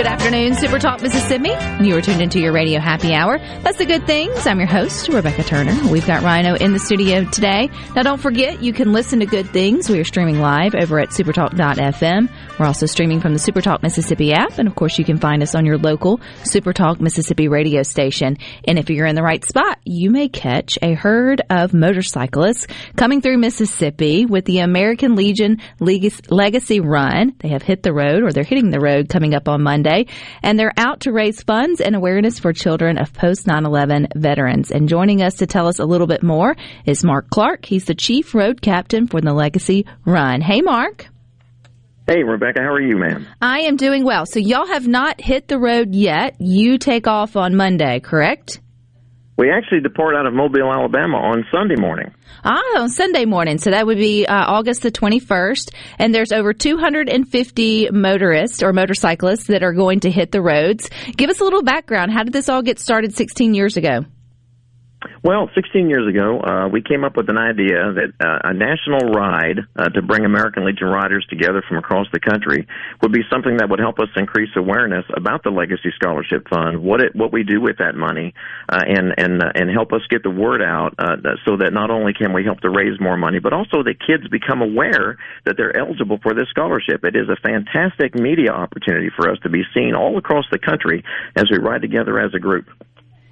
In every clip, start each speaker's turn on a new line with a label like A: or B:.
A: Good afternoon, Super Talk Mississippi. You are tuned into your radio happy hour. That's the good things. I'm your host, Rebecca Turner. We've got Rhino in the studio today. Now, don't forget, you can listen to good things. We are streaming live over at supertalk.fm. We're also streaming from the Supertalk Mississippi app. And of course, you can find us on your local Supertalk Mississippi radio station. And if you're in the right spot, you may catch a herd of motorcyclists coming through Mississippi with the American Legion Legacy Run. They have hit the road or they're hitting the road coming up on Monday. And they're out to raise funds and awareness for children of post 9 11 veterans. And joining us to tell us a little bit more is Mark Clark. He's the chief road captain for the Legacy Run. Hey, Mark.
B: Hey, Rebecca, how are you, ma'am?
A: I am doing well. So, y'all have not hit the road yet. You take off on Monday, correct?
B: We actually depart out of Mobile, Alabama on Sunday morning.
A: Ah, on Sunday morning. So that would be uh, August the 21st. And there's over 250 motorists or motorcyclists that are going to hit the roads. Give us a little background. How did this all get started 16 years ago?
B: Well, 16 years ago, uh, we came up with an idea that uh, a national ride uh, to bring American Legion riders together from across the country would be something that would help us increase awareness about the Legacy Scholarship Fund, what it, what we do with that money, uh, and and uh, and help us get the word out, uh, so that not only can we help to raise more money, but also that kids become aware that they're eligible for this scholarship. It is a fantastic media opportunity for us to be seen all across the country as we ride together as a group.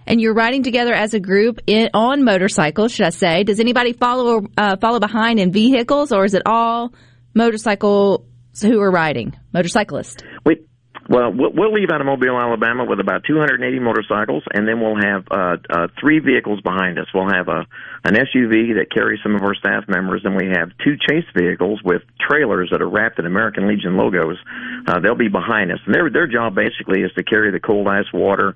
A: And you're riding together as a group in, on motorcycles, should I say? Does anybody follow uh, follow behind in vehicles, or is it all motorcycles who are riding motorcyclists?
B: We, well, we'll leave out of Mobile, Alabama, with about 280 motorcycles, and then we'll have uh, uh, three vehicles behind us. We'll have a an SUV that carries some of our staff members, and we have two chase vehicles with trailers that are wrapped in American Legion logos. Uh, they'll be behind us, and their their job basically is to carry the cold ice water,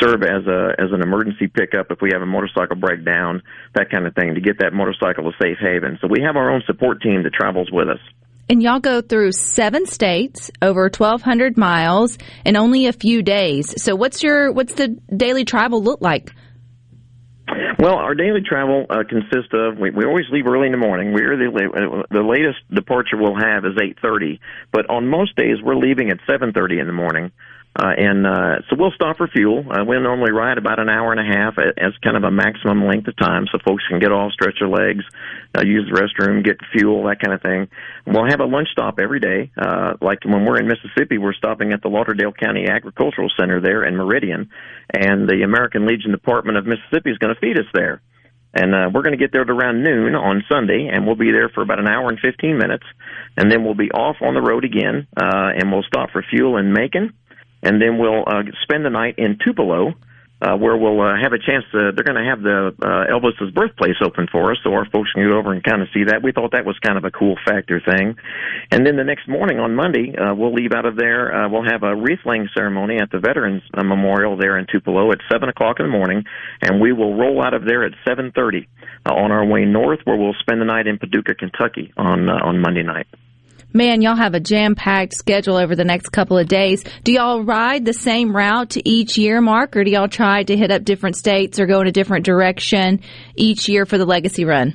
B: serve as a as an emergency pickup if we have a motorcycle breakdown, that kind of thing, to get that motorcycle to safe haven. So we have our own support team that travels with us.
A: And y'all go through seven states, over 1,200 miles, in only a few days. So what's your what's the daily travel look like?
B: Well, our daily travel uh, consists of we, we always leave early in the morning. We're the the latest departure we'll have is eight thirty, but on most days we're leaving at seven thirty in the morning. Uh, and uh, so we'll stop for fuel. Uh, we'll normally ride about an hour and a half as kind of a maximum length of time, so folks can get off, stretch their legs, uh, use the restroom, get fuel, that kind of thing. We'll have a lunch stop every day. Uh, like when we're in Mississippi, we're stopping at the Lauderdale County Agricultural Center there in Meridian, and the American Legion Department of Mississippi is going to feed us there. And uh, we're going to get there at around noon on Sunday, and we'll be there for about an hour and 15 minutes, and then we'll be off on the road again, uh, and we'll stop for fuel in Macon, and then we'll uh, spend the night in Tupelo, uh, where we'll uh, have a chance to. They're going to have the uh, Elvis's birthplace open for us, so our folks can go over and kind of see that. We thought that was kind of a cool factor thing. And then the next morning on Monday, uh, we'll leave out of there. Uh, we'll have a wreath laying ceremony at the Veterans uh, Memorial there in Tupelo at seven o'clock in the morning, and we will roll out of there at seven thirty uh, on our way north, where we'll spend the night in Paducah, Kentucky on uh, on Monday night.
A: Man, y'all have a jam packed schedule over the next couple of days. Do y'all ride the same route each year, Mark, or do y'all try to hit up different states or go in a different direction each year for the legacy run?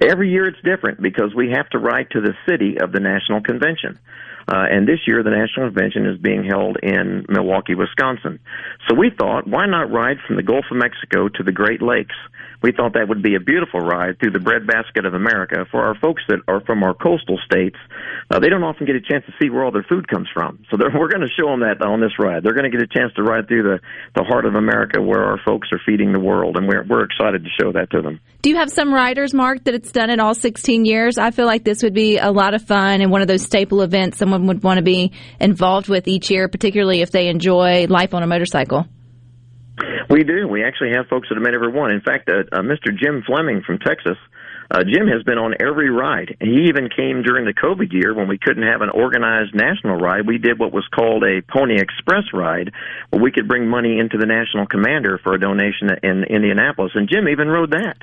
B: Every year it's different because we have to ride to the city of the national convention. Uh, and this year, the national convention is being held in Milwaukee, Wisconsin. So we thought, why not ride from the Gulf of Mexico to the Great Lakes? We thought that would be a beautiful ride through the breadbasket of America for our folks that are from our coastal states. Uh, they don't often get a chance to see where all their food comes from. So we're going to show them that on this ride. They're going to get a chance to ride through the, the heart of America where our folks are feeding the world, and we're, we're excited to show that to them.
A: Do you have some riders, Mark, that it's done it all 16 years? I feel like this would be a lot of fun and one of those staple events someone would want to be involved with each year, particularly if they enjoy life on a motorcycle.
B: We do. We actually have folks that have met everyone. In fact, uh, uh, Mr. Jim Fleming from Texas uh, Jim has been on every ride. He even came during the COVID year when we couldn't have an organized national ride. We did what was called a Pony Express ride, where we could bring money into the national commander for a donation in Indianapolis, and Jim even rode that.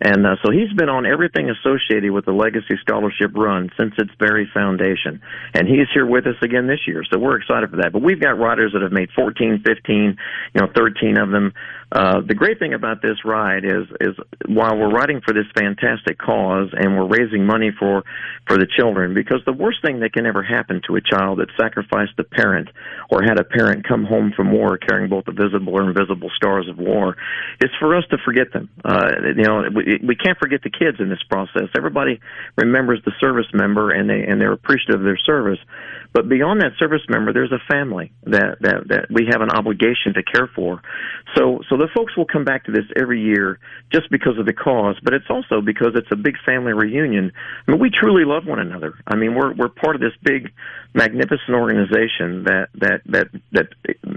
B: And uh, so he's been on everything associated with the Legacy Scholarship Run since its very foundation. And he's here with us again this year, so we're excited for that. But we've got riders that have made 14, 15, you know, 13 of them. Uh, the great thing about this ride is, is while we're riding for this fantastic cause and we're raising money for, for the children, because the worst thing that can ever happen to a child that sacrificed a parent or had a parent come home from war carrying both the visible or invisible scars of war is for us to forget them. Uh, you know, we, we can't forget the kids in this process. Everybody remembers the service member and they, and they're appreciative of their service. But beyond that service member, there's a family that, that, that we have an obligation to care for. So, so the folks will come back to this every year just because of the cause, but it's also because it's a big family reunion. I mean, we truly love one another. I mean, we're, we're part of this big, magnificent organization that, that, that, that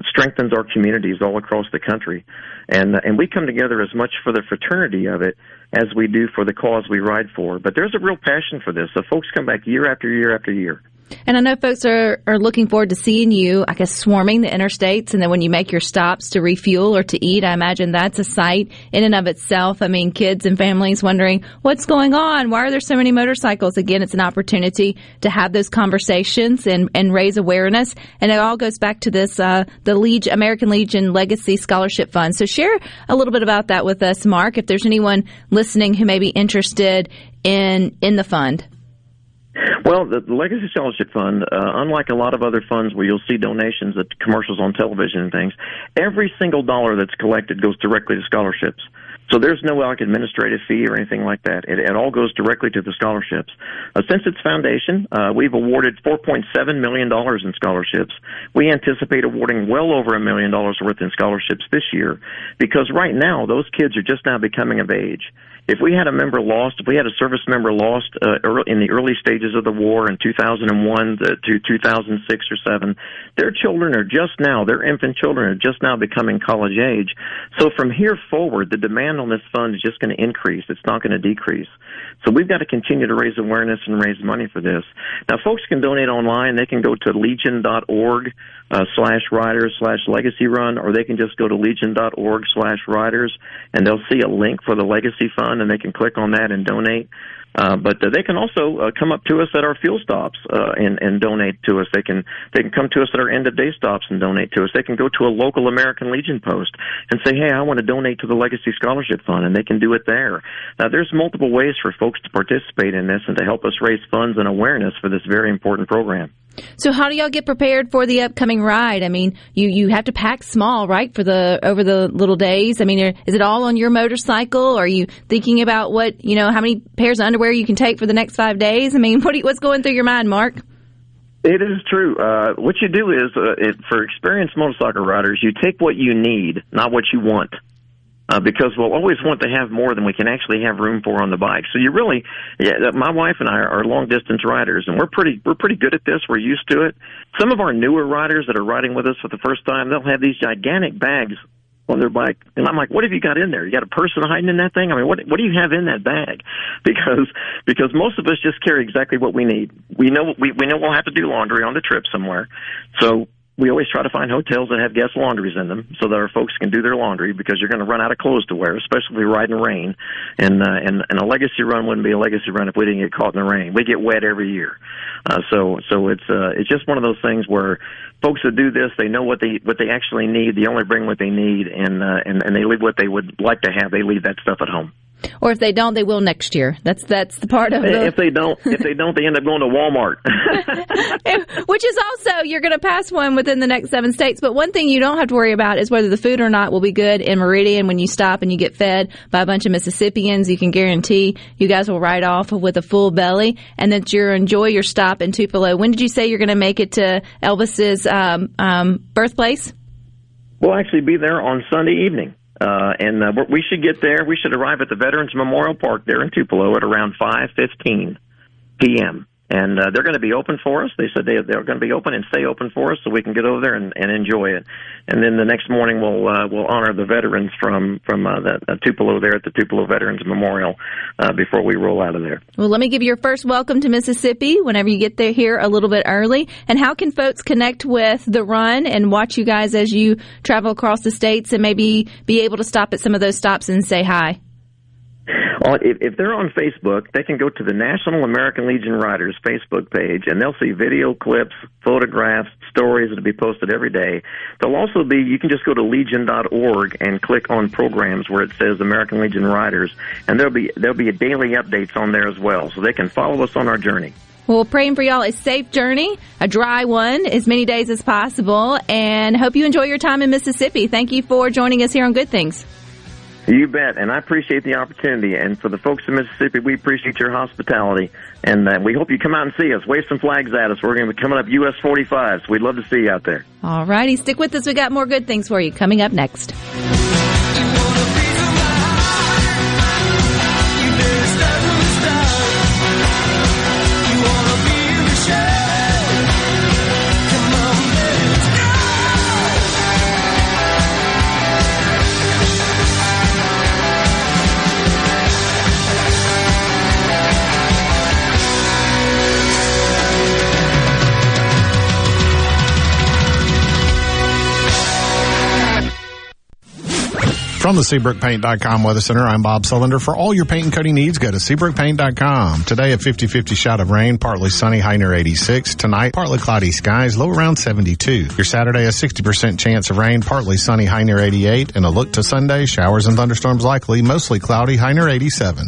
B: strengthens our communities all across the country. And, and we come together as much for the fraternity of it as we do for the cause we ride for. But there's a real passion for this. So folks come back year after year after year.
A: And I know folks are, are looking forward to seeing you, I guess, swarming the interstates. And then when you make your stops to refuel or to eat, I imagine that's a sight in and of itself. I mean, kids and families wondering what's going on? Why are there so many motorcycles? Again, it's an opportunity to have those conversations and, and raise awareness. And it all goes back to this, uh, the Legion, American Legion Legacy Scholarship Fund. So share a little bit about that with us, Mark, if there's anyone listening who may be interested in, in the fund.
B: Well, the, Legacy Scholarship Fund, uh, unlike a lot of other funds where you'll see donations at commercials on television and things, every single dollar that's collected goes directly to scholarships. So there's no like administrative fee or anything like that. It, it all goes directly to the scholarships. Uh, since its foundation, uh, we've awarded 4.7 million dollars in scholarships. We anticipate awarding well over a million dollars worth in scholarships this year, because right now those kids are just now becoming of age if we had a member lost, if we had a service member lost uh, early, in the early stages of the war in 2001 to 2006 or 7, their children are just now, their infant children are just now becoming college age. So from here forward, the demand on this fund is just going to increase. It's not going to decrease. So we've got to continue to raise awareness and raise money for this. Now, folks can donate online. They can go to legion.org uh, slash riders slash legacy run, or they can just go to legion.org slash riders, and they'll see a link for the legacy fund, and they can click on that and donate. Uh, but uh, they can also uh, come up to us at our fuel stops uh, and, and donate to us. They can they can come to us at our end of day stops and donate to us. They can go to a local American Legion post and say, "Hey, I want to donate to the Legacy Scholarship Fund," and they can do it there. Now, there's multiple ways for folks to participate in this and to help us raise funds and awareness for this very important program.
A: So how do y'all get prepared for the upcoming ride? I mean, you you have to pack small, right, for the over the little days. I mean, is it all on your motorcycle? Are you thinking about what you know, how many pairs of underwear you can take for the next five days? I mean, what you, what's going through your mind, Mark?
B: It is true. Uh, what you do is, uh, it, for experienced motorcycle riders, you take what you need, not what you want uh, because we'll always want to have more than we can actually have room for on the bike. So you really, yeah, my wife and I are long distance riders, and we're pretty we're pretty good at this. We're used to it. Some of our newer riders that are riding with us for the first time, they'll have these gigantic bags on their bike, and I'm like, what have you got in there? You got a person hiding in that thing? I mean, what what do you have in that bag? Because because most of us just carry exactly what we need. We know we we know we'll have to do laundry on the trip somewhere, so we always try to find hotels that have guest laundries in them so that our folks can do their laundry because you're going to run out of clothes to wear, especially in rain. And, uh, and, and a legacy run wouldn't be a legacy run if we didn't get caught in the rain. We get wet every year. Uh, so, so it's, uh, it's just one of those things where folks that do this, they know what they, what they actually need. They only bring what they need and, uh, and, and they leave what they would like to have. They leave that stuff at home.
A: Or if they don't, they will next year. That's that's the part of the.
B: If they don't, if they don't, they end up going to Walmart.
A: Which is also you're going to pass one within the next seven states. But one thing you don't have to worry about is whether the food or not will be good in Meridian when you stop and you get fed by a bunch of Mississippians. You can guarantee you guys will ride off with a full belly, and that you'll enjoy your stop in Tupelo. When did you say you're going to make it to Elvis's um, um, birthplace?
B: We'll actually be there on Sunday evening. Uh, and uh, we should get there. We should arrive at the Veterans Memorial Park there in Tupelo at around 5:15 p.m. and uh, they're going to be open for us. They said they they're going to be open and stay open for us, so we can get over there and, and enjoy it. And then the next morning we'll uh, we'll honor the veterans from from uh, the uh, Tupelo there at the Tupelo Veterans Memorial uh, before we roll out of there.
A: Well, let me give you your first welcome to Mississippi whenever you get there here a little bit early. And how can folks connect with the run and watch you guys as you travel across the states and maybe be able to stop at some of those stops and say hi?
B: If, if they're on Facebook, they can go to the National American Legion Riders Facebook page, and they'll see video clips, photographs, stories that'll be posted every day. There'll also be you can just go to legion.org and click on programs where it says American Legion Riders, and there'll be there'll be daily updates on there as well, so they can follow us on our journey.
A: Well, praying for y'all a safe journey, a dry one, as many days as possible, and hope you enjoy your time in Mississippi. Thank you for joining us here on Good Things.
B: You bet, and I appreciate the opportunity. And for the folks in Mississippi, we appreciate your hospitality, and uh, we hope you come out and see us. Wave some flags at us. We're going to be coming up US 45, so we'd love to see you out there.
A: All righty, stick with us. We got more good things for you coming up next.
C: From the SeabrookPaint.com Weather Center, I'm Bob Sullender. For all your paint and coating needs, go to SeabrookPaint.com. Today, a 50-50 shot of rain, partly sunny, high near 86. Tonight, partly cloudy skies, low around 72. Your Saturday, a 60% chance of rain, partly sunny, high near 88. And a look to Sunday, showers and thunderstorms likely, mostly cloudy, high near 87.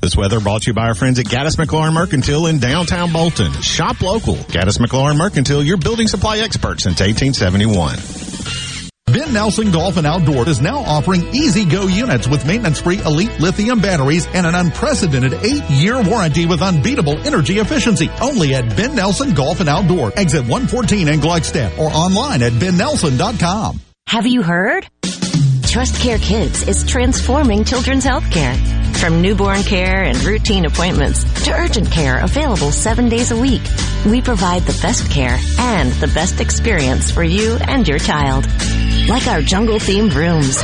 C: This weather brought to you by our friends at Gaddis McLaurin Mercantile in downtown Bolton. Shop local. Gaddis McLaurin Mercantile, your building supply expert since 1871.
D: Ben Nelson Golf and Outdoor is now offering E-Z-GO units with maintenance free elite lithium batteries and an unprecedented eight year warranty with unbeatable energy efficiency. Only at Ben Nelson Golf and Outdoor, exit 114 in Gluckstadt or online at bennelson.com.
E: Have you heard? Trust Care Kids is transforming children's health care. From newborn care and routine appointments to urgent care available seven days a week, we provide the best care and the best experience for you and your child. Like our jungle themed rooms,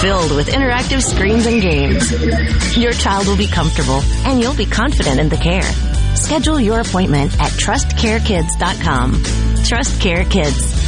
E: filled with interactive screens and games. Your child will be comfortable and you'll be confident in the care. Schedule your appointment at trustcarekids.com. Trust Care Kids.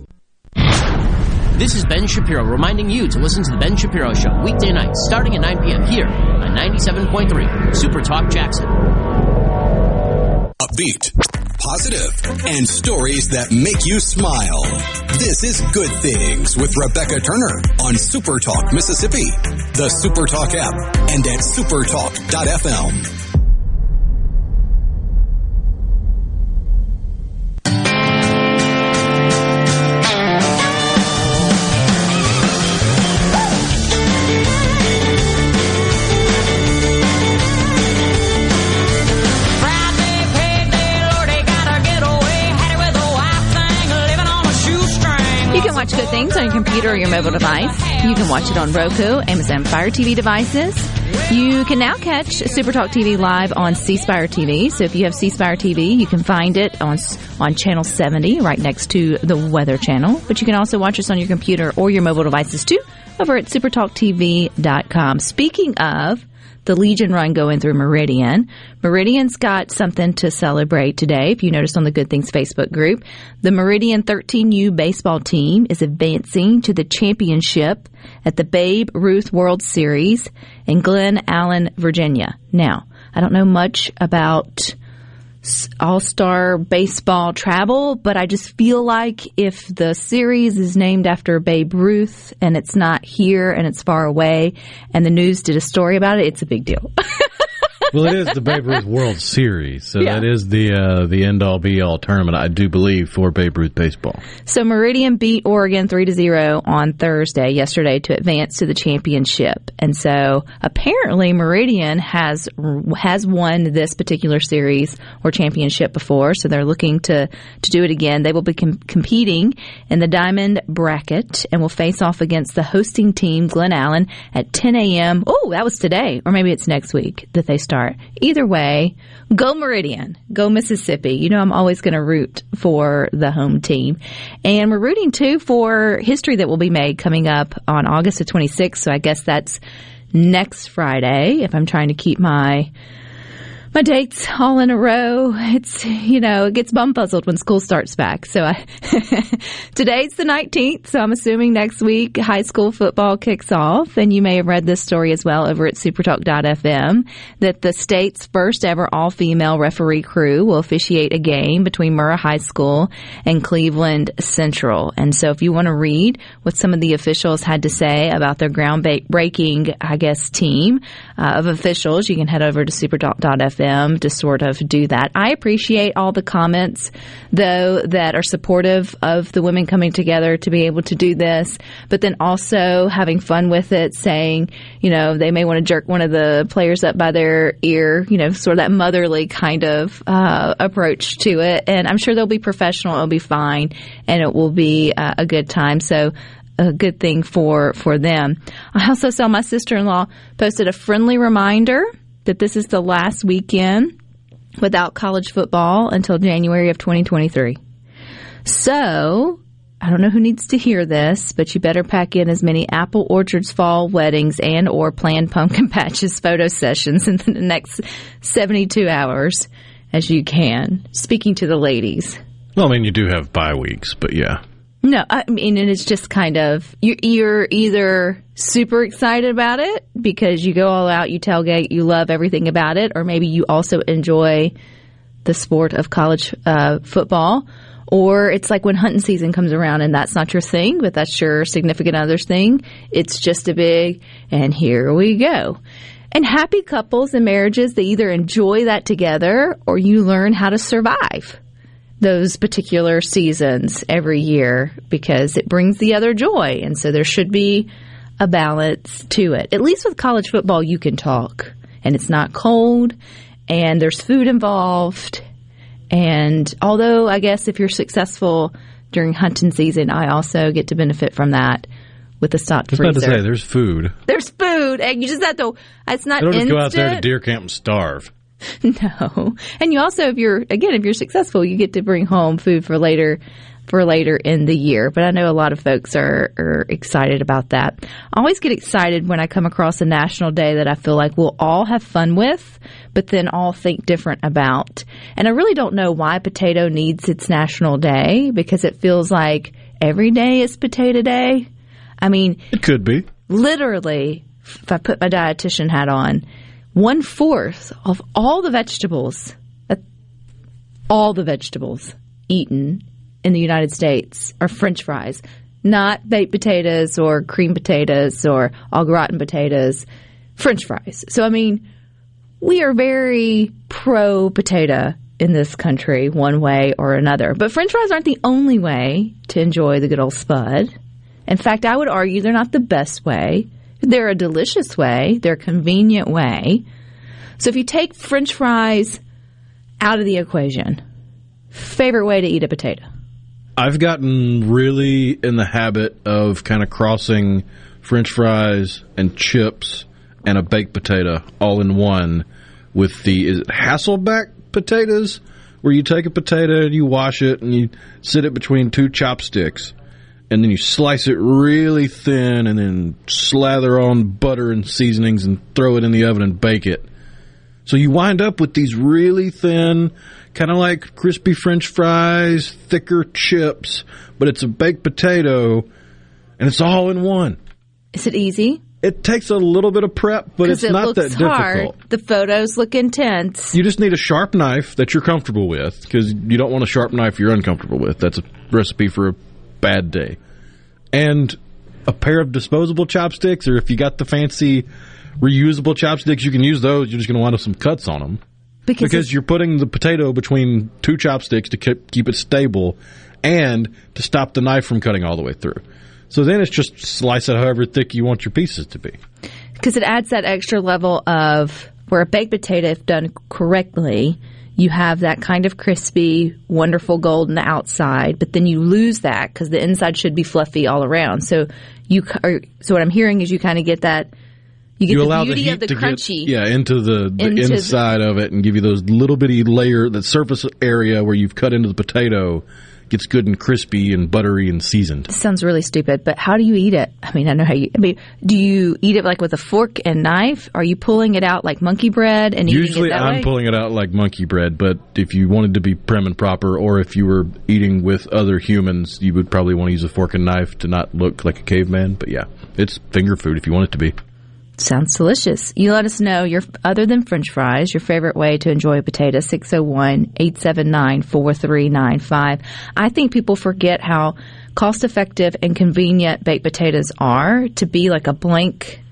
F: This is Ben Shapiro reminding you to listen to The Ben Shapiro Show weekday nights starting at 9 p.m. here on 97.3 Super Talk Jackson.
G: Upbeat, positive, and stories that make you smile. This is Good Things with Rebecca Turner on Super Talk Mississippi. the Supertalk app, and at supertalk.fm.
A: watch Good Things on your computer or your mobile device. You can watch it on Roku, Amazon Fire TV devices. You can now catch Super Talk TV live on C Spire TV. So if you have C Spire TV, you can find it on on channel 70 right next to the Weather Channel. But you can also watch us on your computer or your mobile devices too over at supertalktv.com. Speaking of the Legion run going through Meridian. Meridian's got something to celebrate today. If you noticed on the Good Things Facebook group, the Meridian 13U baseball team is advancing to the championship at the Babe Ruth World Series in Glen Allen, Virginia. Now, I don't know much about all star baseball travel, but I just feel like if the series is named after Babe Ruth and it's not here and it's far away and the news did a story about it, it's a big deal.
H: well, it is the Babe Ruth World Series, so
A: Yeah.
H: that is the uh, the end all be all tournament. I do believe for Babe Ruth baseball.
A: So Meridian beat Oregon 3 to 0 on Thursday, yesterday, to advance to the championship. And so apparently Meridian has has won this particular series or championship before, so they're looking to to do it again. They will be com- competing in the diamond bracket and will face off against the hosting team Glen Allen at 10 a.m. Oh, that was today, or maybe it's next week that they start. Either way, go Meridian, go Mississippi. You know I'm always going to root for the home team, and we're rooting too for history that will be made coming up on August the 26th. So I guess that's next Friday. If I'm trying to keep my my dates all in a row. It's, you know, it gets bum puzzled when school starts back. So I, today's the 19th. So I'm assuming next week high school football kicks off. And you may have read this story as well over at supertalk.fm that the state's first ever all female referee crew will officiate a game between Murrah High School and Cleveland Central. And so if you want to read what some of the officials had to say about their groundbreaking, I guess, team uh, of officials, you can head over to supertalk.fm to sort of do that. I appreciate all the comments, though, that are supportive of the women coming together to be able to do this, but then also having fun with it, saying, you know, they may want to jerk one of the players up by their ear, you know, sort of that motherly kind of uh, approach to it. And I'm sure they'll be professional, it'll be fine, and it will be uh, a good time. So, a good thing for for them. I also saw my sister-in-law posted a friendly reminder that this is the last weekend without college football until January of 2023. So, I don't know who needs to hear this, but you better pack in as many apple orchards, fall weddings, and or planned pumpkin patches photo sessions in the next 72 hours as you can. Speaking to the ladies.
H: Well, I mean, you do have bye weeks, but yeah.
A: No, I mean, and it's just kind of you're, you're either super excited about it because you go all out, you tailgate, you love everything about it, or maybe you also enjoy the sport of college uh, football, or it's like when hunting season comes around and that's not your thing, but that's your significant other's thing. It's just a big, and here we go. And happy couples and marriages, they either enjoy that together or you learn how to survive those particular seasons every year because it brings the other joy. And so there should be a balance to it. At least with college football, you can talk and it's not cold and there's food involved. And although I guess if you're successful during hunting season, I also get to benefit from that with the stocked
H: I was about to say, there's food.
A: There's food, and you just have to. It's not
H: I don't just
A: instant.
H: go out there to deer camp and starve.
A: No. And you also, if you're, again, if you're successful, you get to bring home food for later, for later in the year. But I know a lot of folks are, are excited about that. I always get excited when I come across a national day that I feel like we'll all have fun with, but then all think different about. And I really don't know why potato needs its national day because it feels like every day is potato day. I mean,
H: It could be.
A: literally, if I put my dietitian hat on, one fourth of all the vegetables, all the vegetables eaten in the United States are French fries. not baked potatoes or cream potatoes or au gratin potatoes, French fries. So I mean, we are very pro potato in this country, one way or another. But French fries aren't the only way to enjoy the good old spud. In fact, I would argue they're not the best way. They're a delicious way. They're a convenient way. So if you take French fries out of the equation, favorite way to eat a potato?
H: I've gotten really in the habit of kind of crossing French fries and chips and a baked potato all in one with the is it Hasselback potatoes, where you take a potato and you wash it and you sit it between two chopsticks, and then you slice it really thin and then slather on butter and seasonings and throw it in the oven and bake it. So you wind up with these really thin, kind of like crispy French fries, thicker chips, but it's a baked potato, and it's all in one.
A: Is it easy?
H: It takes a little bit of prep, but it's
A: it
H: not
A: looks
H: that
A: hard.
H: difficult.
A: The photos look intense.
H: You just need a sharp knife that you're comfortable with because you don't want a sharp knife you're uncomfortable with. That's a recipe for a bad day. And a pair of disposable chopsticks, or if you got the fancy reusable chopsticks, you can use those. You're just going to wind up some cuts on them
A: because,
H: you're putting the potato between two chopsticks to keep, keep it stable and to stop the knife from cutting all the way through. So then it's just slice it however thick you want your pieces to be.
A: because it adds that extra level of where a baked potato, if done correctly, you have that kind of crispy, wonderful golden outside, but then you lose that because the inside should be fluffy all around. So you, so what I'm hearing is you kind of get that. You get the
H: allow
A: beauty
H: the
A: of the
H: to
A: crunchy.
H: get yeah into the, the
A: Into the-
H: inside of it and give you those little bitty layer that surface area where you've cut into the potato gets good and crispy and buttery and seasoned.
A: Sounds really stupid, but how do you eat it? I mean, I know how you. I mean, do you eat it like with a fork and knife? Are you pulling it out like monkey bread and eating
H: Usually
A: it that
H: I'm
A: way?
H: pulling it out like monkey bread, but if you wanted to be prim and proper, or if you were eating with other humans, you would probably want to use a fork and knife to not look like a caveman. But yeah, it's finger food if you want it to be.
A: Sounds delicious. You let us know your other than french fries, your favorite way to enjoy a potato 601-879-4395. I think people forget how cost effective and convenient baked potatoes are to be like a blank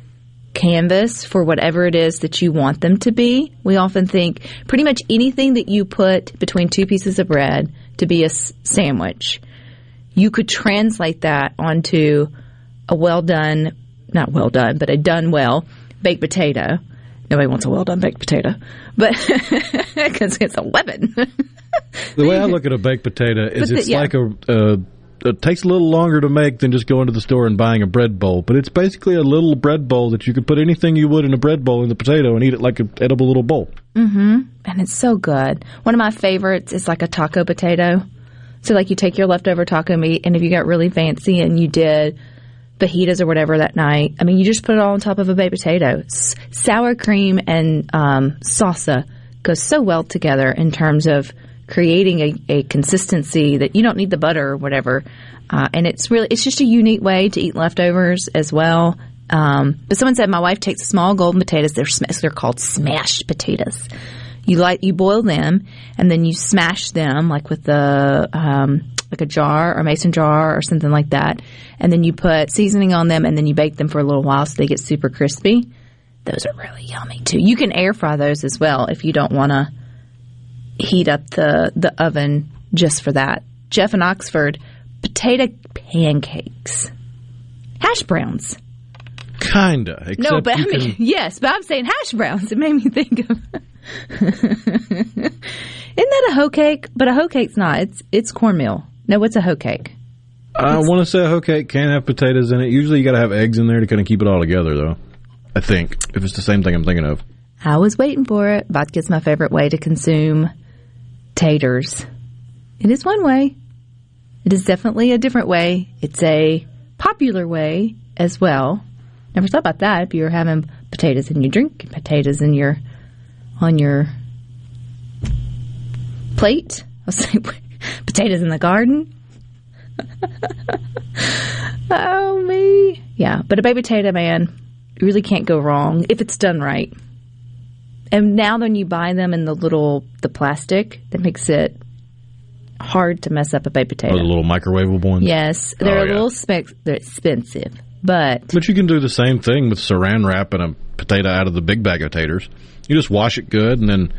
A: canvas for whatever it is that you want them to be. We often think pretty much anything that you put between two pieces of bread to be a sandwich, you could translate that onto a well done, not well done, but a done well baked potato. Nobody wants a well done baked potato, but because it's a weapon.
H: The way I look at a baked potato is
A: But the-
H: it's
A: yeah.
H: like a. Uh, it takes a little longer to make than just going to the store and buying a bread bowl, but it's basically a little bread bowl that you could put anything you would in a bread bowl in the potato and eat it like an edible little bowl.
A: hmm And it's so good. One of my favorites is like a taco potato. So like you take your leftover taco meat, and if you got really fancy and you did fajitas or whatever that night, I mean, you just put it all on top of a baked potato. S- sour cream and um, salsa go so well together in terms of creating a, a consistency that you don't need the butter or whatever. Uh, and it's really it's just a unique way to eat leftovers as well. Um, but someone said my wife takes small golden potatoes. They're sm- they're called smashed potatoes. You like you boil them and then you smash them like with the um, like a jar or mason jar or something like that, and then you put seasoning on them and then you bake them for a little while so they get super crispy. Those are really yummy too. You can air fry those as well if you don't want to heat up the the oven just for that. Jeff in Oxford, potato pancakes, hash browns.
H: Kinda. Except
A: no, but I mean,
H: can-
A: yes, but I'm saying hash browns. It made me think of. Isn't that a hoe cake? But a hoe cake's not. It's it's cornmeal. No, what's a hoe cake?
H: I want to say a hoe cake can have potatoes in it. Usually you got to have eggs in there to kind of keep it all together, though. I think if it's the same thing I'm thinking of.
A: I was waiting for it. Vodka's my favorite way to consume taters. It is one way. It is definitely a different way. It's a popular way as well. Never thought about that. If you're having potatoes in your drink, potatoes in your on your plate. I was saying potatoes in the garden. oh me, yeah. But a baby potato, man, really can't go wrong if it's done right. And now, when you buy them in the little the plastic, that makes it hard to mess up a baked potato.
H: Or the little microwavable ones.
A: Yes, they're
H: Oh,
A: a
H: yeah.
A: little spec- they're expensive, but
H: But you can do the same thing with saran wrap and a potato out of the big bag of taters. You just wash it good and then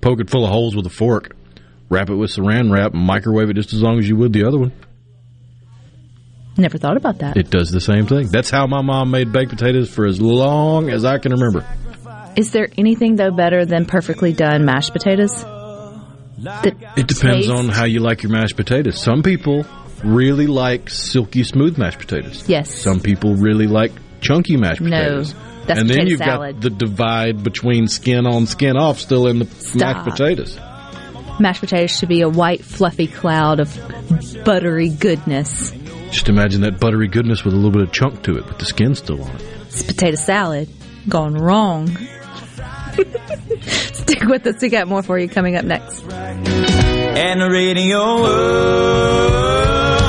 H: poke it full of holes with a fork. Wrap it with saran wrap and microwave it just as long as you would the other one.
A: never thought about that.
H: It does the same thing. That's how my mom made baked potatoes for as long as I can remember.
A: Is there anything though better than perfectly done mashed potatoes? That
H: It depends
A: taste-
H: on how you like your mashed potatoes. Some people really like silky smooth mashed potatoes.
A: Yes.
H: Some people really like chunky mashed
A: No,
H: potatoes.
A: that's
H: and then you've
A: salad.
H: got the divide between skin on skin off still in the
A: Stop.
H: mashed potatoes.
A: Mashed potatoes should be a white fluffy cloud of buttery goodness.
H: Just imagine that buttery goodness with a little bit of chunk to it, with the skin still on it.
A: It's potato salad gone wrong. Stick with us. We got more for you coming up next.
I: And the radio up,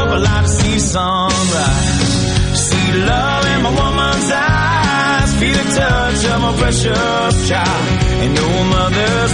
I: I like to see sunrise. See love in my woman's eyes. Feel the touch of my precious child. And know a mother's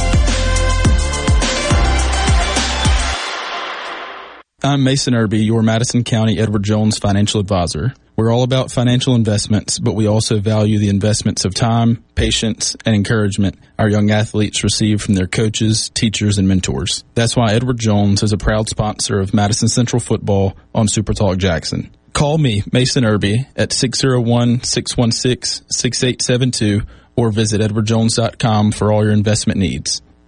J: I'm Mason Irby, your Madison County Edward Jones financial advisor. We're all about financial investments, but we also value the investments of time, patience, and encouragement our young athletes receive from their coaches, teachers, and mentors. That's why Edward Jones is a proud sponsor of Madison Central Football on Super Talk Jackson. Call me, Mason Irby, at 601-616-6872 or visit edwardjones.com for all your investment needs.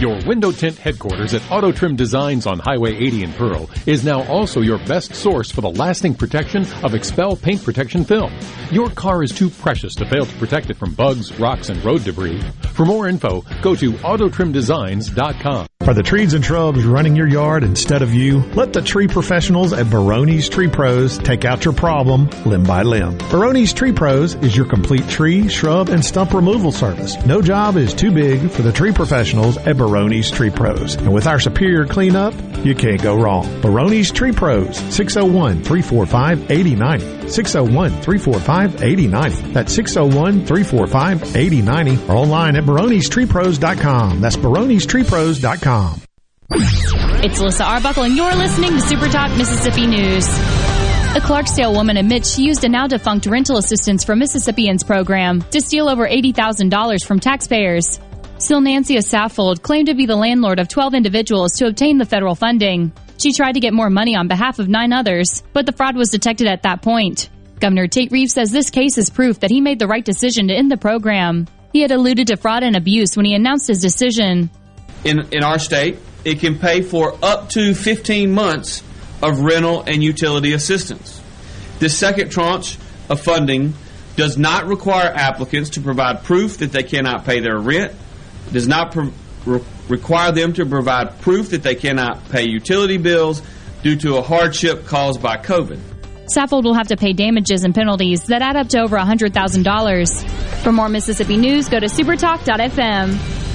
K: Your window tint headquarters at Auto Trim Designs on Highway 80 in Pearl is now also your best source for the lasting protection of XPEL paint protection film. Your car is too precious to fail to protect it from bugs, rocks, and road debris. For more info, go to autotrimdesigns.com.
C: Are the trees and shrubs running your yard instead of you? Let the tree professionals at Baroni's Tree Pros take out your problem limb by limb. Baroni's Tree Pros is your complete tree, shrub, and stump removal service. No job is too big for the tree professionals at Baroni's Tree Pros. And with our superior cleanup, you can't go wrong. Baroni's Tree Pros, 601-345-8090. 601-345-8090. That's 601-345-8090 or online at baronestreepros.com. That's baronestreepros.com.
L: It's Alyssa Arbuckle, and you're listening to Super Talk Mississippi News. A Clarksdale woman admits she used a now defunct rental assistance from Mississippians program to steal over $80,000 from taxpayers. Still, Nancy Saffold claimed to be the landlord of 12 individuals to obtain the federal funding. She tried to get more money on behalf of nine others, but the fraud was detected at that point. Governor Tate Reeves says this case is proof that he made the right decision to end the program. He had alluded to fraud and abuse when he announced his decision.
M: in, in our state, it can pay for up to 15 months of rental and utility assistance. This second tranche of funding does not require applicants to provide proof that they cannot pay their rent, does not re- require them to provide proof that they cannot pay utility bills due to a hardship caused by COVID.
L: Saffold will have to pay damages and penalties that add up to over $100,000. For more Mississippi news, go to supertalk.fm.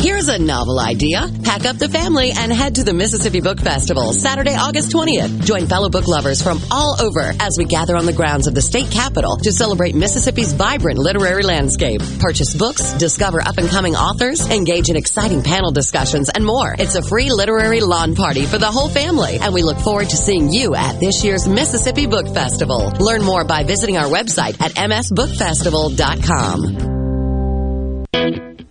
N: Here's a novel idea. Pack up the family and head to the Mississippi Book Festival Saturday, August 20th. Join fellow book lovers from all over as we gather on the grounds of the state capitol to celebrate Mississippi's vibrant literary landscape. Purchase books, discover up and coming authors, engage in exciting panel discussions, and more. It's a free literary lawn party for the whole family, and we look forward to seeing you at this year's Mississippi Book Festival. Learn more by visiting our website at msbookfestival.com.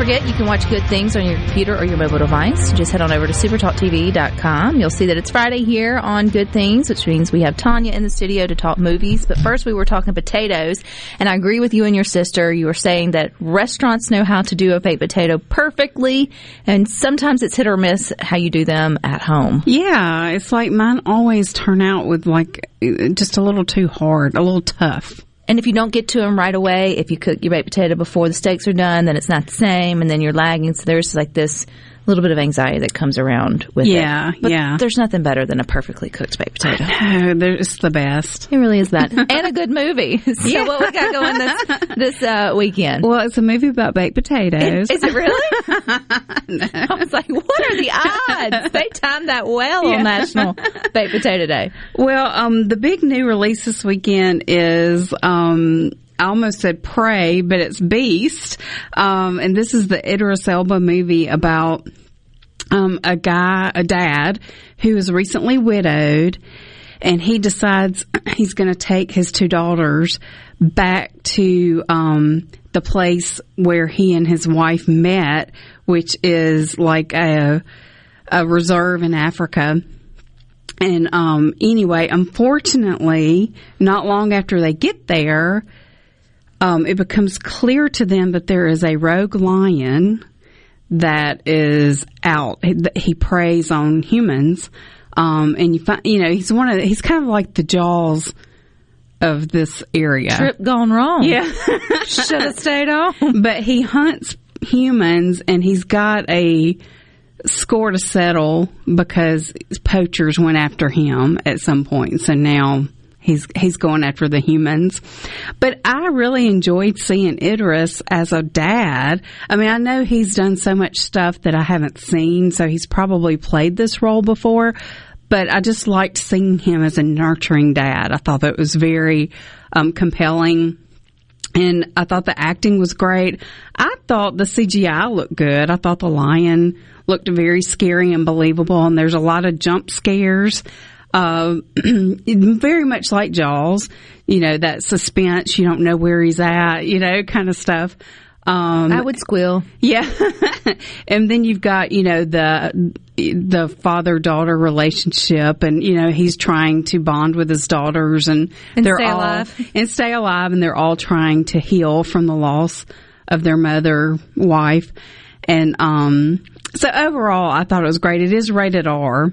A: Forget, you can watch good things on your computer or your mobile device. Just head on over to supertalktv.com. You'll see that it's Friday here on Good Things, which means we have Tanya in the studio to talk movies. But first, we were talking potatoes, and I agree with you and your sister. You were saying that restaurants know how to do a baked potato perfectly, and sometimes it's hit or miss how you do them at home.
O: Yeah, it's like mine always turn out with like just a little too hard, a little tough.
A: And if you don't get to them right away, if you cook your baked potato before the steaks are done, then it's not the same, and then you're lagging. So there's like this little bit of anxiety that comes around with
O: Yeah,
A: it. But
O: yeah.
A: There's nothing better than a perfectly cooked baked potato.
O: They're- it's the best.
A: It really is that, and a good movie. So
O: Yeah.
A: what we got going this this uh, weekend?
O: Well, it's a movie about baked potatoes.
A: Is it really? I was like, what are the odds? They timed that well
O: Yeah.
A: on National Baked Potato Day.
O: Well, um, the big new release this weekend is um, I almost said Prey, but it's Beast, um, and this is the Idris Elba movie about um, a guy, a dad who is recently widowed, and he decides he's going to take his two daughters back to um, the place where he and his wife met, which is like a a reserve in Africa. And um, anyway, unfortunately, not long after they get there, um, it becomes clear to them that there is a rogue lion that is out. He, he preys on humans, um, and you find, you know, he's one of the, he's kind of like the Jaws of this area.
A: Trip gone wrong.
O: Yeah.
A: Should have stayed on.
O: But he hunts humans and he's got a score to settle because poachers went after him at some point. So now he's he's going after the humans. But I really enjoyed seeing Idris as a dad. I mean, I know he's done so much stuff that I haven't seen, so he's probably played this role before. But I just liked seeing him as a nurturing dad. I thought that was very um, compelling and I thought the acting was great. I thought the CGI looked good. I thought the lion looked very scary and believable, and there's a lot of jump scares. Um, very much like Jaws, you know, that suspense, you don't know where he's at, you know, kind of stuff. Um,
A: I would squeal.
O: Yeah. and then you've got, you know, the the father daughter relationship and you know, he's trying to bond with his daughters and,
A: And
O: they're
A: stay
O: all
A: alive.
O: and stay alive and they're all trying to heal from the loss of their mother wife. And um so overall I thought it was great. It is rated R.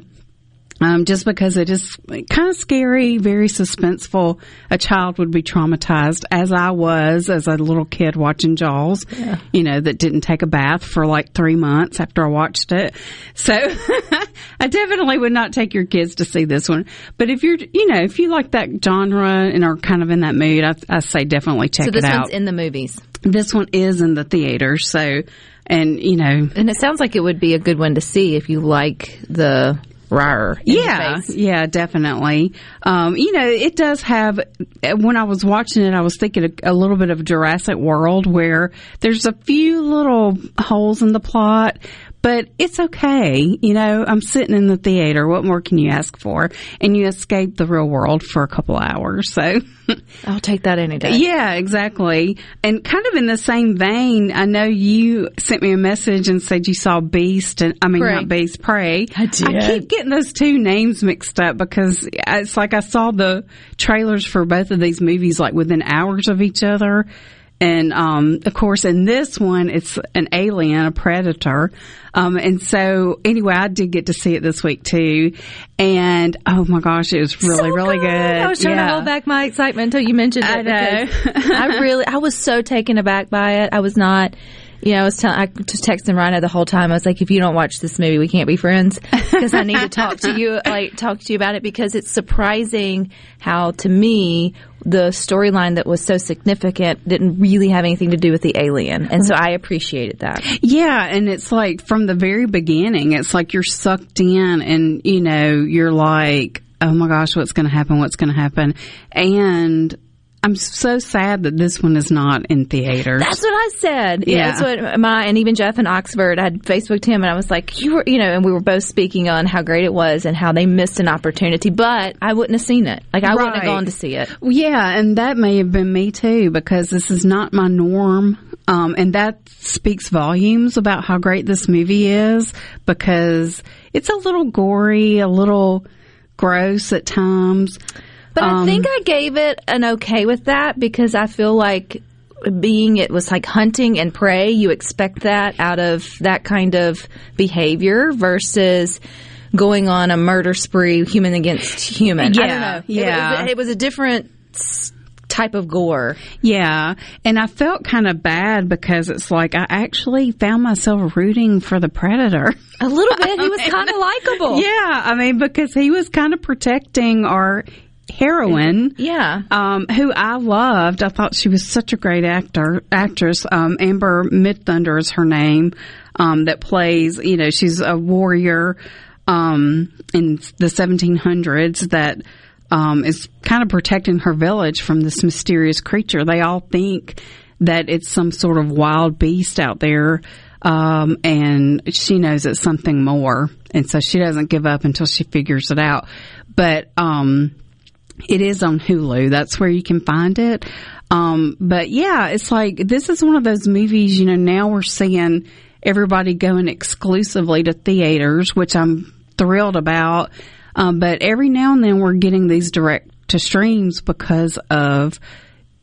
O: Um, just because it is kind of scary, very suspenseful. A child would be traumatized, as I was as a little kid watching Jaws. You know, that didn't take a bath for like three months after I watched it. So I definitely would not take your kids to see this one. But if you're, you know, if you like that genre and are kind of in that mood, I, I say definitely check
A: so
O: it out.
A: This one's in the movies.
O: this one is in the theater, so and you know,
A: And it sounds like it would be a good one to see if you like the rar. in
O: Yeah, yeah, definitely. Um, you know, it does have. When I was watching it, I was thinking a, a little bit of Jurassic World, where there's a few little holes in the plot, but it's okay. You know, I'm sitting in the theater. What more can you ask for? And you escape the real world for a couple hours. So.
A: I'll take that any day.
O: Yeah, exactly. And kind of in the same vein, I know you sent me a message and said you saw Beast and I mean
A: Prey.
O: not Beast, Prey.
A: I did.
O: I keep getting those two names mixed up because it's like I saw the trailers for both of these movies like within hours of each other. And um, of course, in this one, it's an alien, a predator. Um, and so, anyway, I did get to see it this week too. And oh my gosh, it was really,
A: So
O: really good.
A: I was trying
O: Yeah.
A: to hold back my excitement until you mentioned it.
O: I know.
A: I really, I was so taken aback by it. I was not. Know, I was telling, I was texting Rhino the whole time. I was like, if you don't watch this movie, we can't be friends because I need to talk to you, like, talk to you about it because it's surprising how, to me, the storyline that was so significant didn't really have anything to do with the alien. And so I appreciated that.
O: Yeah, and it's like from the very beginning, it's like you're sucked in and, you know, you're like, oh my gosh, what's going to happen? What's going to happen? And I'm so sad that this one is not in theaters.
A: That's what I said. Yeah,
O: Yeah.
A: that's what my and even Jeff in Oxford. I had Facebooked him, and I was like, "You were, you know," and we were both speaking on how great it was and how they missed an opportunity. But I wouldn't have seen it. Like I wouldn't have gone to see it.
O: Well, yeah, and that may have been me too because this is not my norm. Um, and that speaks volumes about how great this movie is because it's a little gory, a little gross at times.
A: But I
O: Um,
A: think I gave it an okay with that because I feel like being it was like hunting and prey, you expect that out of that kind of behavior versus going on a murder spree, human against human. I don't
O: Yeah.
A: It
O: yeah.
A: was, it was a different type of gore.
O: Yeah, and I felt kind of bad because it's like I actually found myself rooting for the predator.
A: A little bit. He was kind of likable.
O: Yeah, I mean because he was kind of protecting our heroine.
A: Yeah.
O: Um, who I loved. I thought she was such a great actor, actress. Um, Amber Midthunder is her name. Um, that plays, you know, she's a warrior, um, in the 1700s that, um, is kind of protecting her village from this mysterious creature. They all think that it's some sort of wild beast out there. Um, and she knows it's something more. And so she doesn't give up until she figures it out. But, um, it is on Hulu. That's where you can find it. Um, but yeah, it's like this is one of those movies. You know, now we're seeing everybody going exclusively to theaters, which I'm thrilled about. Um, but every now and then we're getting these direct to streams because of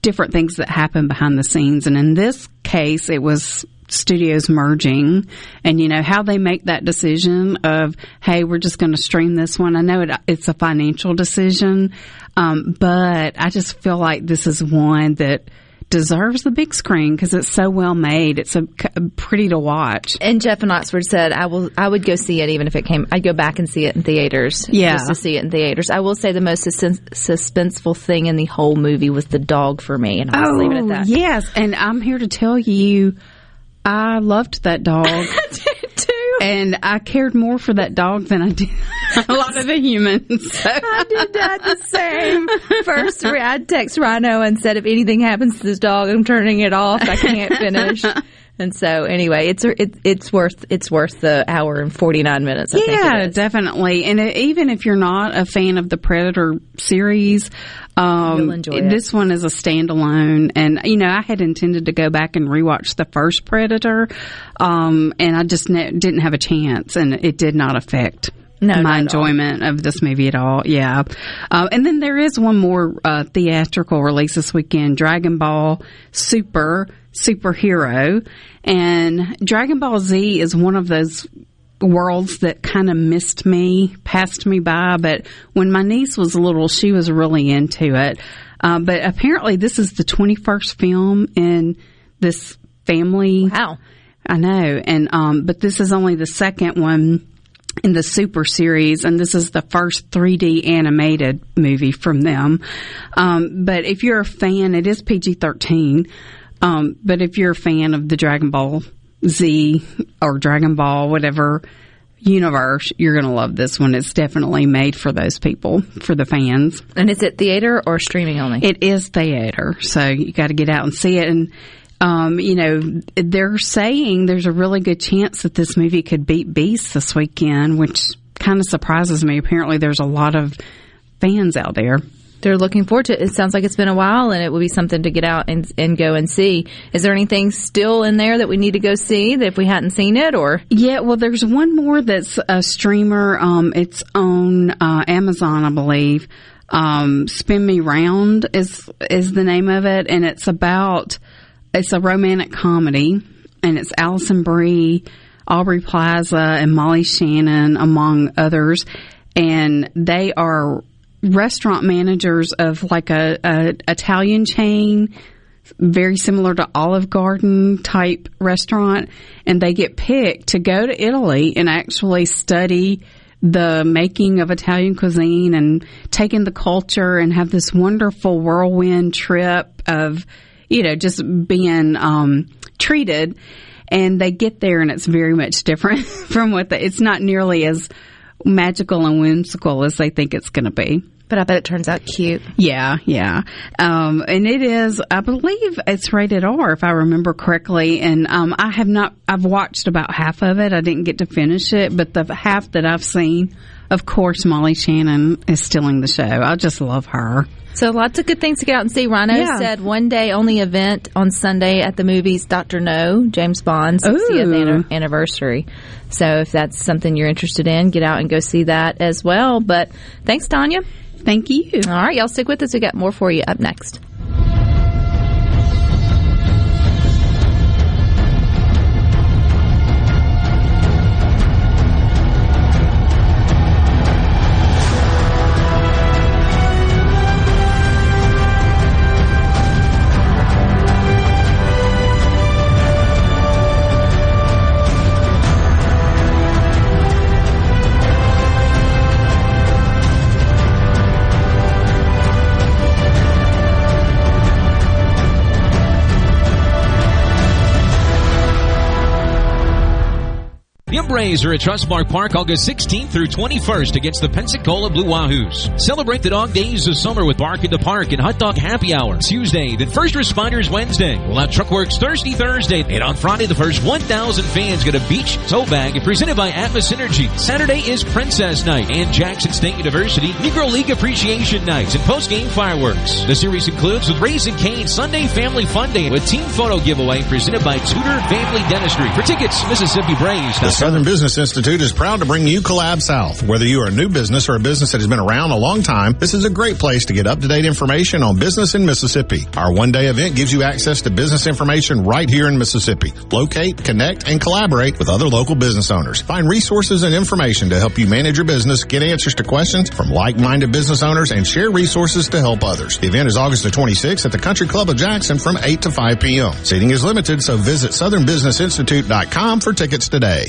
O: different things that happen behind the scenes. And in this case, it was studios merging and you know how they make that decision of hey we're just going to stream this one i know it, it's a financial decision um, but i just feel like this is one that deserves the big screen because it's so well made it's a, pretty to watch
A: And Jeff in Oxford said, "I will. I would go see it even if it came. I'd go back and see it in theaters.
O: Yeah.
A: just to see it in theaters. I will say the most sus- suspenseful thing in the whole movie was the dog for me, and I'll just leave it at that.
O: Oh, yes and i'm here to tell you i loved that dog I did
A: too.
O: and i cared more for that dog than i did a lot of the humans so.
A: I did that the same. First, I text Rhino and said, if anything happens to this dog, I'm turning it off. I can't finish. And so, anyway, it's it, it's worth it's worth the hour and forty nine minutes. I think
O: yeah,
A: it is.
O: definitely. And it, even if you're not a fan of the Predator series, um,
A: You'll enjoy it.
O: this one is a standalone. And you know, I had intended to go back and rewatch the first Predator, um, and I just ne- didn't have a chance, and it did not affect.
A: No,
O: my
A: not all.
O: enjoyment of this movie at all. Yeah. Uh, and then there is one more uh, theatrical release this weekend Dragon Ball Super Superhero. And Dragon Ball Z is one of those worlds that kind of missed me, passed me by. But when my niece was little, she was really into it. Uh, but apparently, this is the 21st film in this family.
A: Wow.
O: I know. And, um, but this is only the second one in the Super series, and this is the first 3D animated movie from them. Um, but if you're a fan, it is PG 13. Um, but if you're a fan of the Dragon Ball Z or Dragon Ball, whatever universe, you're going to love this one. It's definitely made for those people, for the fans.
A: And is it theater or streaming only?
O: It is theater, so you got to get out and see it. And um, you know, they're saying there's a really good chance that this movie could beat Beast this weekend, which kind of surprises me. Apparently, there's a lot of fans out there.
A: They're looking forward to it. It sounds like it's been a while, and it would be something to get out and and go and see. Is there anything still in there that we need to go see that if we hadn't seen it, or
O: Yeah, well, there's one more that's a streamer. Um, it's on uh, Amazon, I believe. Um, Spin Me Round is is the name of it, and it's about it's a romantic comedy, and it's Alison Brie, Aubrey Plaza, and Molly Shannon, among others, and they are restaurant managers of like a, a Italian chain very similar to Olive Garden type restaurant, and they get picked to go to Italy and actually study the making of Italian cuisine and take in the culture and have this wonderful whirlwind trip of, you know, just being um, treated. And they get there and it's very much different from what the, it's not nearly as magical and whimsical as they think it's going to be.
A: But I bet it turns out cute.
O: Yeah, yeah. Um, and it is, I believe it's rated R if I remember correctly. And, um, I have not, I've watched about half of it. I didn't get to finish it, but the half that I've seen, of course, Molly Shannon is stealing the show. I just love her.
A: So lots of good things to get out and see. Rhino
O: Yeah.
A: said one day only event on Sunday at the movies. Doctor No, James Bond's 60th anniversary. So if that's something you're interested in, get out and go see that as well. But thanks, Tanya.
O: Thank you.
A: All right, y'all stick with us. We got more for you up next.
P: Braves are at Trustmark Park August 16th through 21st against the Pensacola Blue Wahoos. Celebrate the dog days of summer with Bark in the Park and Hot Dog Happy Hour Tuesday, then First Responders Wednesday. We'll have Truckworks Thursday, Thursday, and on Friday the first 1,000 fans get a beach tow bag presented by Atmos Energy. Saturday is Princess Night and Jackson State University Negro League Appreciation Nights and post-game fireworks. The series includes with Raising Cane Sunday Family Fun Day with team photo giveaway presented by Tudor Family Dentistry. For tickets, Mississippi Braves.
C: The Southern Business Institute is proud to bring you Collab South. Whether you are a new business or a business that has been around a long time, this is a great place to get up-to-date information on business in Mississippi. Our one-day event gives you access to business information right here in Mississippi. Locate, connect, and collaborate with other local business owners. Find resources and information to help you manage your business, get answers to questions from like-minded business owners, and share resources to help others. The event is August the 26th at the Country Club of Jackson from 8 to 5 p.m. Seating is limited, so visit southernbusinessinstitute.com for tickets today.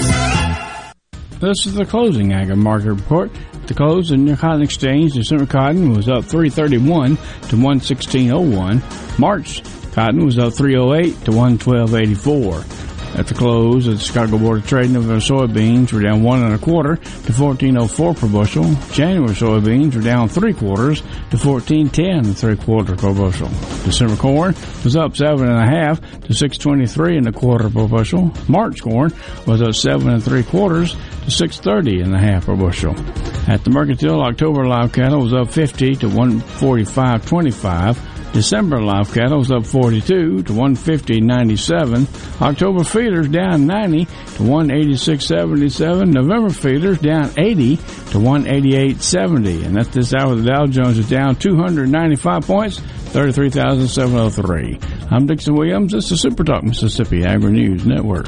Q: This is the closing agri market report. The close, in the Cotton Exchange, December cotton was up 331 to 116.01. March cotton was up 308 to 112.84. At the close of the Chicago Board of Trade, November uh, soybeans were down one and a quarter to 14.04 per bushel. January soybeans were down three quarters to 14.10 and three quarters per bushel. December corn was up seven and a half to 6.23 and a quarter per bushel. March corn was up seven and three quarters to 6.30 and a half per bushel. At the mercantile, October live cattle was up 50 to 145.25. December live cattle was up 42 to 150.97. October feeders down 90 to 186.77. November feeders down 80 to 188.70. And at this hour, the Dow Jones is down 295 points, 33,703. I'm Dixon Williams. This is Super Talk Mississippi Agri News Network.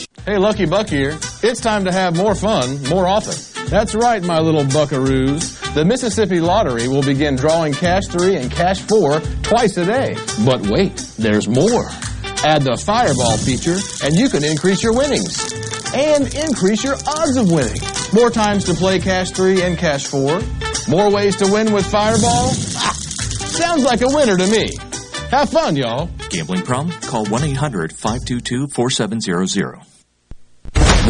R: Hey, Lucky Buck here. It's time to have more fun more often. That's right, my little buckaroos. The Mississippi Lottery will begin drawing Cash 3 and Cash 4 twice a day. But wait, there's more. Add the Fireball feature, and you can increase your winnings. And increase your odds of winning. More times to play Cash 3 and Cash 4. More ways to win with Fireball. Ah, sounds like a winner to me. Have fun, y'all.
S: Gambling problem? Call 1-800-522-4700.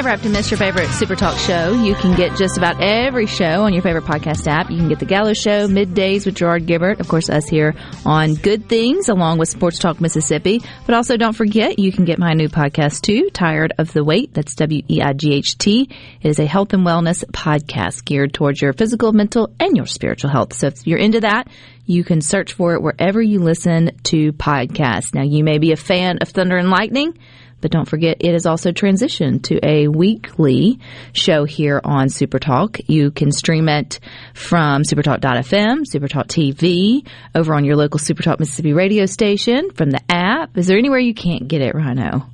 A: Never have to miss your favorite Super Talk show. You can get just about every show on your favorite podcast app. You can get the Gallo Show, Middays with Gerard Gibert, of course, us here on Good Things, along with Sports Talk Mississippi. But also, don't forget, you can get my new podcast too, Tired of the Weight. That's W E I G H T. It is a health and wellness podcast geared towards your physical, mental, and your spiritual health. So if you're into that, you can search for it wherever you listen to podcasts. Now, you may be a fan of Thunder and Lightning. But don't forget, it has also transitioned to a weekly show here on Super Talk. You can stream it from supertalk.fm, Supertalk TV, over on your local Supertalk Mississippi radio station, from the app. Is there anywhere you can't get it, Rhino?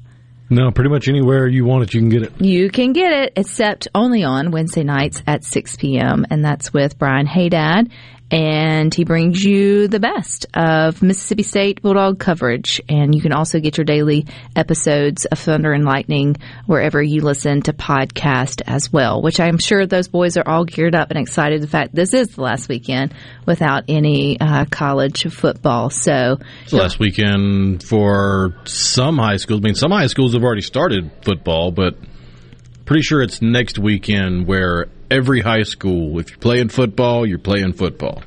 H: No, pretty much anywhere you want it, you can get it.
A: You can get it, except only on Wednesday nights at 6 p.m. And that's with Brian Haydad. And he brings you the best of Mississippi State Bulldog coverage. And you can also get your daily episodes of Thunder and Lightning wherever you listen to podcast as well, which I'm sure those boys are all geared up and excited. The fact this is the last weekend without any uh, college football. So
H: last weekend for some high schools. I mean, some high schools have already started football, but pretty sure it's next weekend where every high school, if you're playing football, you're playing football.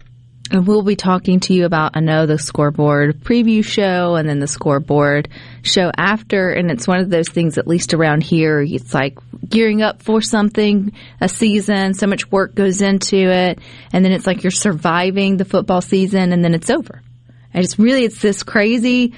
A: And we'll be talking to you about, I know, the scoreboard preview show and then the scoreboard show after. And it's one of those things, at least around here, it's like gearing up for something, a season, so much work goes into it. And then it's like you're surviving the football season and then it's over. And it's really, it's this crazy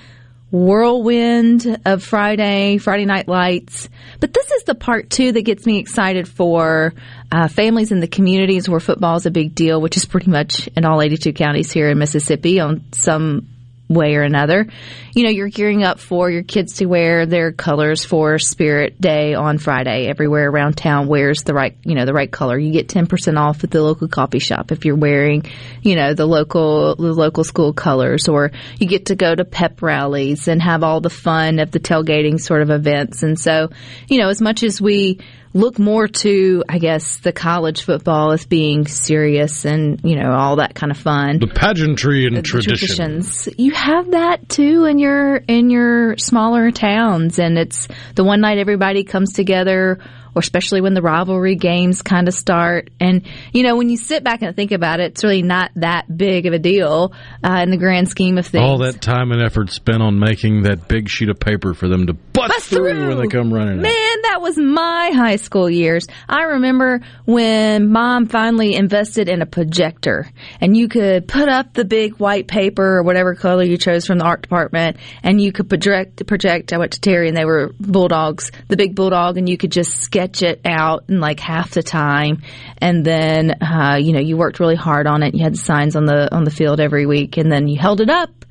A: whirlwind of Friday, Friday Night Lights. But this is the part two that gets me excited for uh, families in the communities where football is a big deal, which is pretty much in all 82 counties here in Mississippi on some way or another. You know, you're gearing up for your kids to wear their colors for Spirit Day on Friday. Everywhere around town wears the right, you know, the right color. You get 10% off at the local coffee shop if you're wearing, you know, the local, the local school colors or you get to go to pep rallies and have all the fun of the tailgating sort of events. And so, you know, as much as we look more to, I guess, the college football as being serious and, you know, all that kind of fun.
H: The pageantry and
A: The
H: tradition.
A: traditions. You have that too in your in your smaller towns, and it's the one night everybody comes together, or especially when the rivalry games kind of start. And you know, when you sit back and think about it, it's really not that big of a deal uh, in the grand scheme of things.
H: All that time and effort spent on making that big sheet of paper for them to bust,
A: Bust
H: through,
A: through.
H: when they come running. in.
A: Man, that was my high school years. I remember when mom finally invested in a projector and you could put up the big white paper or whatever color you chose from the art department and you could project, project. I went to Terry and they were bulldogs, the big bulldog and you could just sketch it out in like half the time. And then, uh, you know, you worked really hard on it. You had signs on the, on the field every week and then you held it up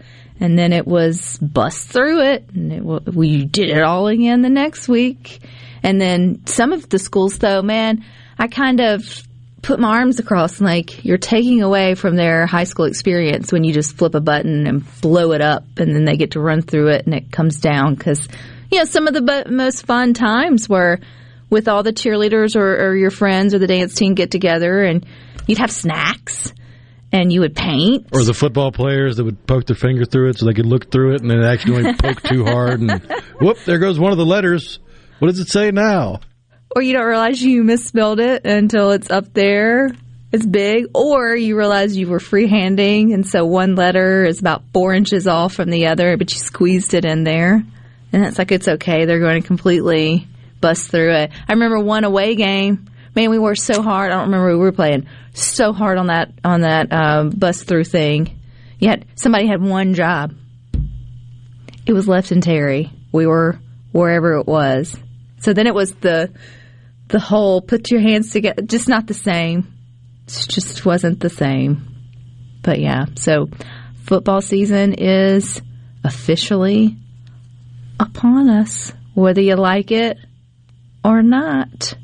A: and then it was bust through it, and it, wa- we did it all again the next week. And then some of the schools, though, man, I kind of put my arms across, and like you're taking away from their high school experience when you just flip a button and blow it up, and then they get to run through it, and it comes down because you know some of the most fun times were with all the cheerleaders or, or your friends or the dance team get together, and you'd have snacks. And you would paint,
H: Or the football players that would poke their finger through it so they could look through it and then accidentally poke too hard and whoop, there goes one of the letters. What does it say now?
A: or you don't realize you misspelled it until it's up there. It's big, or you realize you were freehanding, and so one letter is about four inches off from the other, but you squeezed it in there, and it's like it's okay. They're going to completely bust through it. I remember one away game. Man, we worked so hard. I don't remember who we were playing. So hard on that on that um, bust through thing. Yet somebody had one job. It was left in Terry. We were wherever it was. So then it was the the whole put your hands together. Just not the same. It just wasn't the same. But yeah, so football season is officially upon us, whether you like it or not.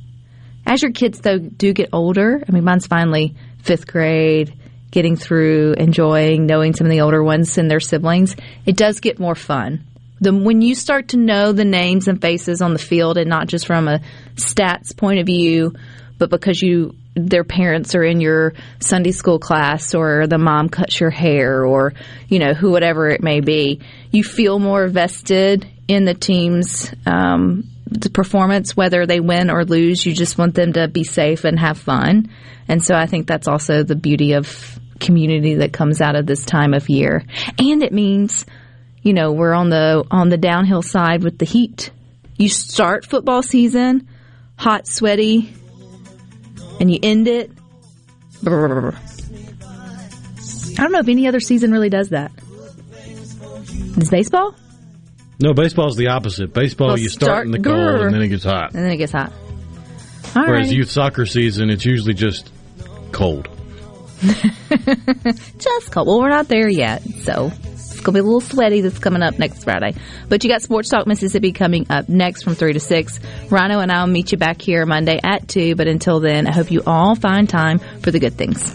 A: As your kids though do get older, I mean, mine's finally fifth grade, getting through, enjoying, knowing some of the older ones and their siblings. It does get more fun. The when you start to know the names and faces on the field, and not just from a stats point of view, but because you their parents are in your Sunday school class, or the mom cuts your hair, or you know who whatever it may be, you feel more vested in the team's um, the performance, whether they win or lose. You just want them to be safe and have fun, and so I think that's also the beauty of community that comes out of this time of year, and it means you know we're on the on the downhill side with the heat. You start football season hot, sweaty, and you end it. Brrr. I don't know if any other season really does that. Is baseball?
H: No, baseball's the opposite. Baseball,
A: Well,
H: you start, in the
A: start-
H: cold and then it gets hot.
A: And then it gets hot. All
H: Whereas
A: right.
H: youth soccer season, it's usually just cold.
A: Just cold. Well, we're not there yet, so it's gonna be a little sweaty. That's coming up next Friday. But you got Sports Talk Mississippi coming up next from three to six. Rhino and I'll meet you back here Monday at two. But until then, I hope you all find time for the good things.